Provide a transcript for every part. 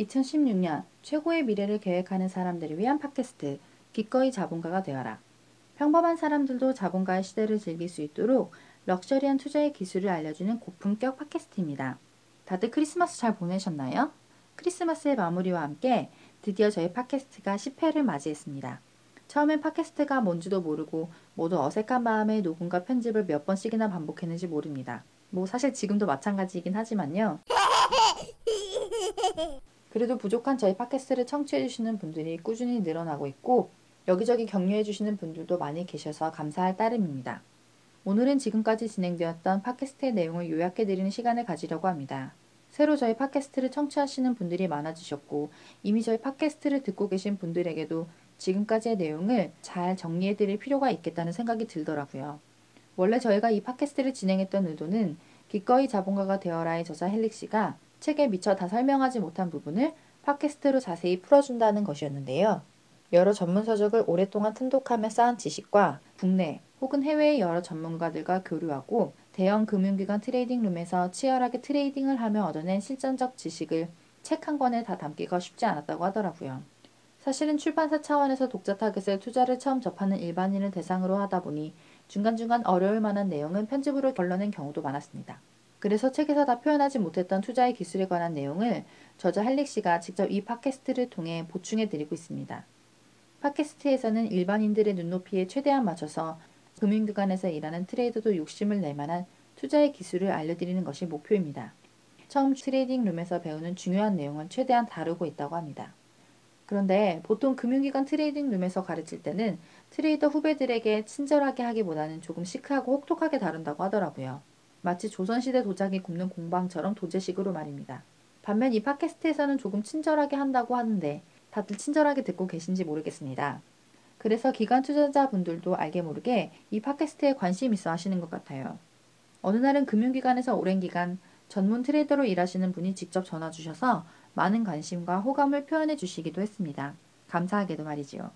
2016년 최고의 미래를 계획하는 사람들을 위한 팟캐스트 기꺼이 자본가가 되어라. 평범한 사람들도 자본가의 시대를 즐길 수 있도록 럭셔리한 투자의 기술을 알려주는 고품격 팟캐스트입니다. 다들 크리스마스 잘 보내셨나요? 크리스마스의 마무리와 함께 드디어 저희 팟캐스트가 10회를 맞이했습니다. 처음엔 팟캐스트가 뭔지도 모르고 모두 어색한 마음에 녹음과 편집을 몇 번씩이나 반복했는지 모릅니다. 뭐 사실 지금도 마찬가지이긴 하지만요. 그래도 부족한 저희 팟캐스트를 청취해주시는 분들이 꾸준히 늘어나고 있고 여기저기 격려해주시는 분들도 많이 계셔서 감사할 따름입니다. 오늘은 지금까지 진행되었던 팟캐스트의 내용을 요약해드리는 시간을 가지려고 합니다. 새로 저희 팟캐스트를 청취하시는 분들이 많아지셨고 이미 저희 팟캐스트를 듣고 계신 분들에게도 지금까지의 내용을 잘 정리해드릴 필요가 있겠다는 생각이 들더라고요. 원래 저희가 이 팟캐스트를 진행했던 의도는 기꺼이 자본가가 되어라의 저자 헬릭 씨가 책에 미처 다 설명하지 못한 부분을 팟캐스트로 자세히 풀어준다는 것이었는데요. 여러 전문 서적을 오랫동안 탐독하며 쌓은 지식과 국내 혹은 해외의 여러 전문가들과 교류하고 대형 금융기관 trading room에서 치열하게 trading을 하며 얻어낸 실전적 지식을 책 한 권에 다 담기가 쉽지 않았다고 하더라고요. 사실은 출판사 차원에서 독자 타겟을 투자를 처음 접하는 일반인을 대상으로 하다 보니 중간중간 어려울 만한 내용은 편집으로 걸러낸 경우도 많았습니다. 그래서 책에서 다 표현하지 못했던 투자의 기술에 관한 내용을 저자 헬릭 씨가 직접 이 팟캐스트를 통해 보충해 드리고 있습니다. 팟캐스트에서는 일반인들의 눈높이에 최대한 맞춰서 금융기관에서 일하는 trader도 욕심을 낼 만한 투자의 기술을 알려드리는 것이 목표입니다. 처음 trading room에서 배우는 중요한 내용을 최대한 다루고 있다고 합니다. 그런데 보통 금융기관 trading room에서 가르칠 때는 트레이더 후배들에게 친절하게 하기보다는 조금 시크하고 혹독하게 다룬다고 하더라고요. 마치 조선시대 도자기 굽는 공방처럼 도제식으로 말입니다. 반면 이 팟캐스트에서는 조금 친절하게 한다고 하는데 다들 친절하게 듣고 계신지 모르겠습니다. 그래서 기관 투자자분들도 알게 모르게 이 팟캐스트에 관심 있어 하시는 것 같아요. 어느 날은 금융기관에서 오랜 기간 전문 트레이더로 일하시는 분이 직접 전화 주셔서 많은 관심과 호감을 표현해 주시기도 했습니다. 감사하게도 말이지요.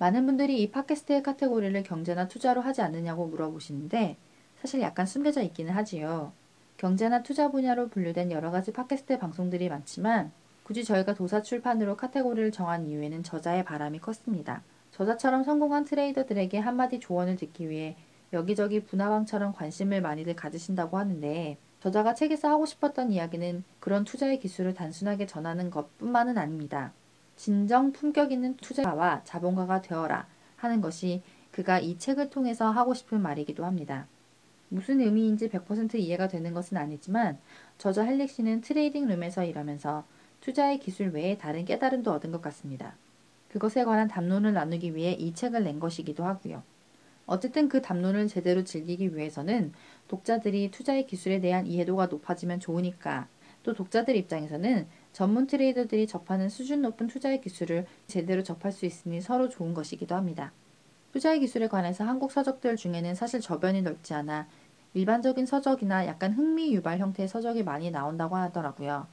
많은 분들이 이 팟캐스트의 카테고리를 경제나 투자로 하지 않느냐고 물어보시는데 사실 약간 숨겨져 있기는 하지요. 경제나 투자 분야로 분류된 여러 가지 팟캐스트 방송들이 많지만 굳이 저희가 도사 출판으로 카테고리를 정한 이유에는 저자의 바람이 컸습니다. 저자처럼 성공한 트레이더들에게 한마디 조언을 듣기 위해 여기저기 분화왕처럼 관심을 많이들 가지신다고 하는데 저자가 책에서 하고 싶었던 이야기는 그런 투자의 기술을 단순하게 전하는 것 뿐만은 아닙니다. 진정 품격 있는 투자와 자본가가 되어라 하는 것이 그가 이 책을 통해서 하고 싶은 말이기도 합니다. 무슨 의미인지 100% 이해가 되는 것은 아니지만 저자 헬릭 씨는 trading room에서 일하면서 투자의 기술 외에 다른 깨달음도 얻은 것 같습니다. 그것에 관한 담론을 나누기 위해 이 책을 낸 것이기도 하고요. 어쨌든 그 담론을 제대로 즐기기 위해서는 독자들이 투자의 기술에 대한 이해도가 높아지면 좋으니까 또 독자들 입장에서는 전문 트레이더들이 접하는 수준 높은 투자의 기술을 제대로 접할 수 있으니 서로 좋은 것이기도 합니다. 투자의 기술에 관해서 한국 서적들 중에는 사실 저변이 넓지 않아 일반적인 서적이나 약간 흥미 유발 형태의 서적이 많이 나온다고 하더라고요.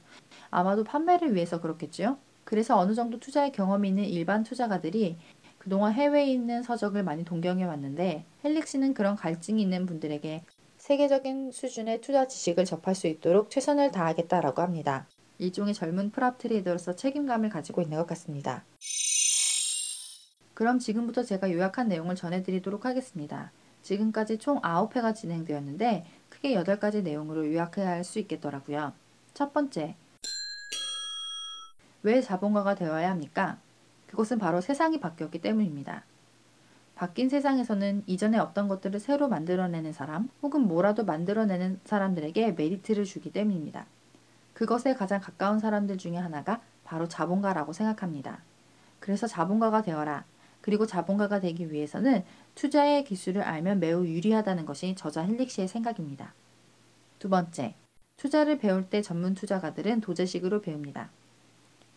아마도 판매를 위해서 그렇겠지요? 그래서 어느 정도 투자의 경험이 있는 일반 투자가들이 그동안 해외에 있는 서적을 많이 동경해 왔는데 헬릭스는 그런 갈증이 있는 분들에게 세계적인 수준의 투자 지식을 접할 수 있도록 최선을 다하겠다라고 합니다. 일종의 젊은 프랍 트레이더로서 책임감을 가지고 있는 것 같습니다. 그럼 지금부터 제가 요약한 내용을 전해드리도록 하겠습니다. 지금까지 총 9회가 진행되었는데 크게 8가지 내용으로 요약해야 할 수 있겠더라고요. 첫 번째, 왜 자본가가 되어야 합니까? 그것은 바로 세상이 바뀌었기 때문입니다. 바뀐 세상에서는 이전에 없던 것들을 새로 만들어내는 사람 혹은 뭐라도 만들어내는 사람들에게 메리트를 주기 때문입니다. 그것에 가장 가까운 사람들 중에 하나가 바로 자본가라고 생각합니다. 그래서 자본가가 되어라. 그리고 자본가가 되기 위해서는 투자의 기술을 알면 매우 유리하다는 것이 저자 헬릭 씨의 생각입니다. 두 번째, 투자를 배울 때 전문 투자가들은 도제식으로 배웁니다.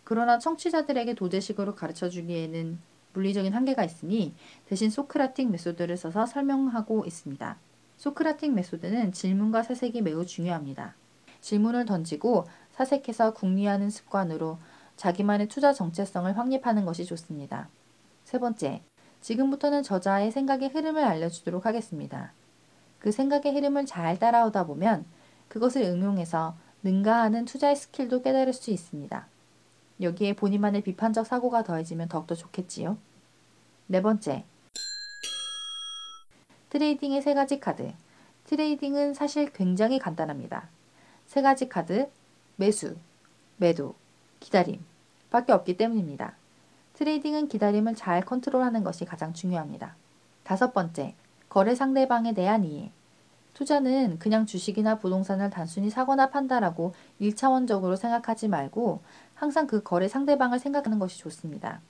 그러나 청취자들에게 도제식으로 가르쳐 주기에는 물리적인 한계가 있으니 대신 소크라틱 메소드를 써서 설명하고 있습니다. 소크라틱 메소드는 질문과 사색이 매우 중요합니다. 질문을 던지고 사색해서 궁리하는 습관으로 자기만의 투자 정체성을 확립하는 것이 좋습니다. 세 번째, 지금부터는 저자의 생각의 흐름을 알려주도록 하겠습니다. 그 생각의 흐름을 잘 따라오다 보면 그것을 응용해서 능가하는 투자의 skill도 깨달을 수 있습니다. 여기에 본인만의 비판적 사고가 더해지면 더욱더 좋겠지요. 네 번째. trading의 세 가지 카드. trading은 사실 굉장히 간단합니다. 세 가지 카드, 매수, 매도, 기다림 밖에 없기 때문입니다. trading은 기다림을 잘 컨트롤하는 것이 가장 중요합니다. 다섯 번째, 거래 상대방에 대한 이해. 투자는 그냥 주식이나 부동산을 단순히 사거나 판다라고 1차원적으로 생각하지 말고 항상 그 거래 상대방을 생각하는 것이 좋습니다.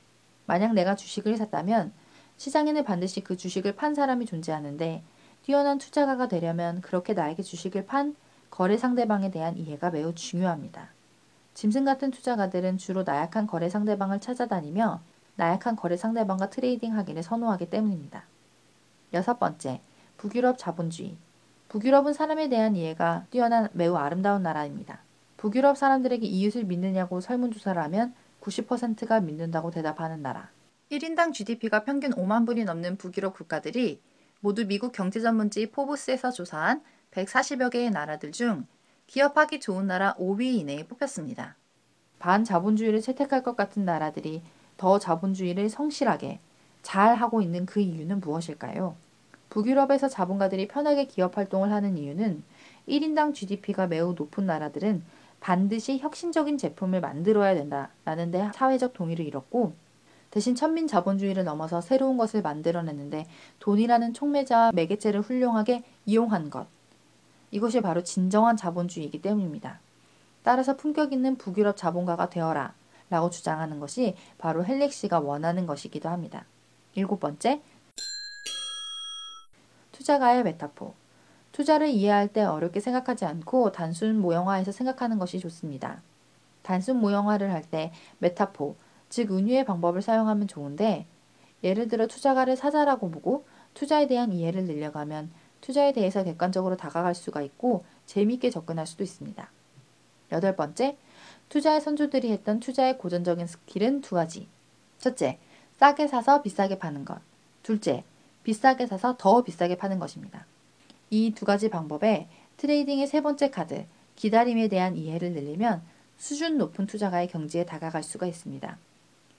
만약 내가 주식을 샀다면 시장에는 반드시 그 주식을 판 사람이 존재하는데 뛰어난 투자가가 되려면 그렇게 나에게 주식을 판 거래 상대방에 대한 이해가 매우 중요합니다. 짐승 같은 투자가들은 주로 나약한 거래 상대방을 찾아다니며 나약한 거래 상대방과 trading 하기를 선호하기 때문입니다. 여섯 번째, 북유럽 자본주의. 북유럽은 사람에 대한 이해가 뛰어난 매우 아름다운 나라입니다. 북유럽 사람들에게 이웃을 믿느냐고 설문조사를 하면 90%가 믿는다고 대답하는 나라. 1인당 GDP가 평균 5만 불이 넘는 북유럽 국가들이 모두 미국 경제 전문지 포브스에서 조사한 140여 개의 나라들 중 기업하기 좋은 나라 5위 이내에 뽑혔습니다. 반자본주의를 채택할 것 같은 나라들이 더 자본주의를 성실하게 잘 하고 있는 그 이유는 무엇일까요? 북유럽에서 자본가들이 편하게 기업 활동을 하는 이유는 1인당 GDP가 매우 높은 나라들은 반드시 혁신적인 제품을 만들어야 된다라는 데 사회적 동의를 이뤘고 대신 천민 자본주의를 넘어서 새로운 것을 만들어내는데 돈이라는 촉매자 매개체를 훌륭하게 이용한 것. 이것이 바로 진정한 자본주의이기 때문입니다. 따라서 품격 있는 북유럽 자본가가 되어라 라고 주장하는 것이 바로 헬릭 씨가 원하는 것이기도 합니다. 일곱 번째, 투자가의 메타포. 투자를 이해할 때 어렵게 생각하지 않고 단순 모형화해서 생각하는 것이 좋습니다. 단순 모형화를 할 때 메타포, 즉 은유의 방법을 사용하면 좋은데 예를 들어 투자가를 사자라고 보고 투자에 대한 이해를 늘려가면 투자에 대해서 객관적으로 다가갈 수가 있고 재미있게 접근할 수도 있습니다. 여덟 번째, 투자의 선조들이 했던 투자의 고전적인 skill은 두 가지. 첫째, 싸게 사서 비싸게 파는 것. 둘째, 비싸게 사서 더 비싸게 파는 것입니다. 이 두 가지 방법에 trading의 세 번째 카드, 기다림에 대한 이해를 늘리면 수준 높은 투자가의 경지에 다가갈 수가 있습니다.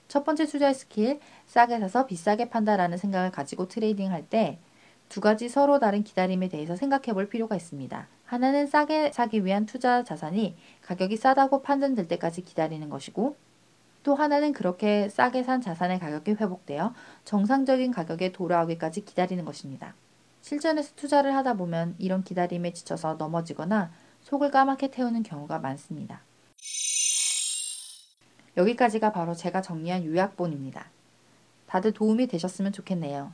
첫 번째 투자의 스킬, 싸게 사서 비싸게 판다라는 생각을 가지고 trading 할 때 두 가지 서로 다른 기다림에 대해서 생각해 볼 필요가 있습니다. 하나는 싸게 사기 위한 투자 자산이 가격이 싸다고 판단될 때까지 기다리는 것이고 또 하나는 그렇게 싸게 산 자산의 가격이 회복되어 정상적인 가격에 돌아오기까지 기다리는 것입니다. 실전에서 투자를 하다 보면 이런 기다림에 지쳐서 넘어지거나 속을 까맣게 태우는 경우가 많습니다. 여기까지가 바로 제가 정리한 요약본입니다. 다들 도움이 되셨으면 좋겠네요.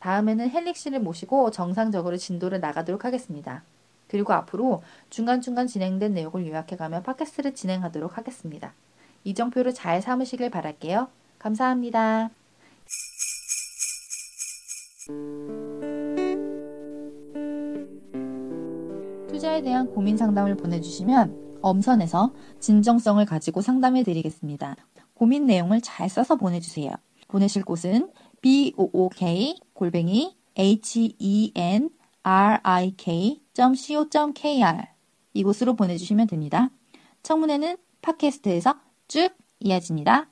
다음에는 헬릭 씨를 모시고 정상적으로 진도를 나가도록 하겠습니다. 그리고 앞으로 중간중간 진행된 내용을 요약해가며 팟캐스트를 진행하도록 하겠습니다. 이정표를 잘 삼으시길 바랄게요. 감사합니다. 대한 고민 상담을 보내주시면 엄선해서 진정성을 가지고 상담해 드리겠습니다. 고민 내용을 잘 써서 보내주세요. 보내실 곳은 book 골뱅이 henrik.co.kr 이곳으로 보내주시면 됩니다. 청문회는 팟캐스트에서 쭉 이어집니다.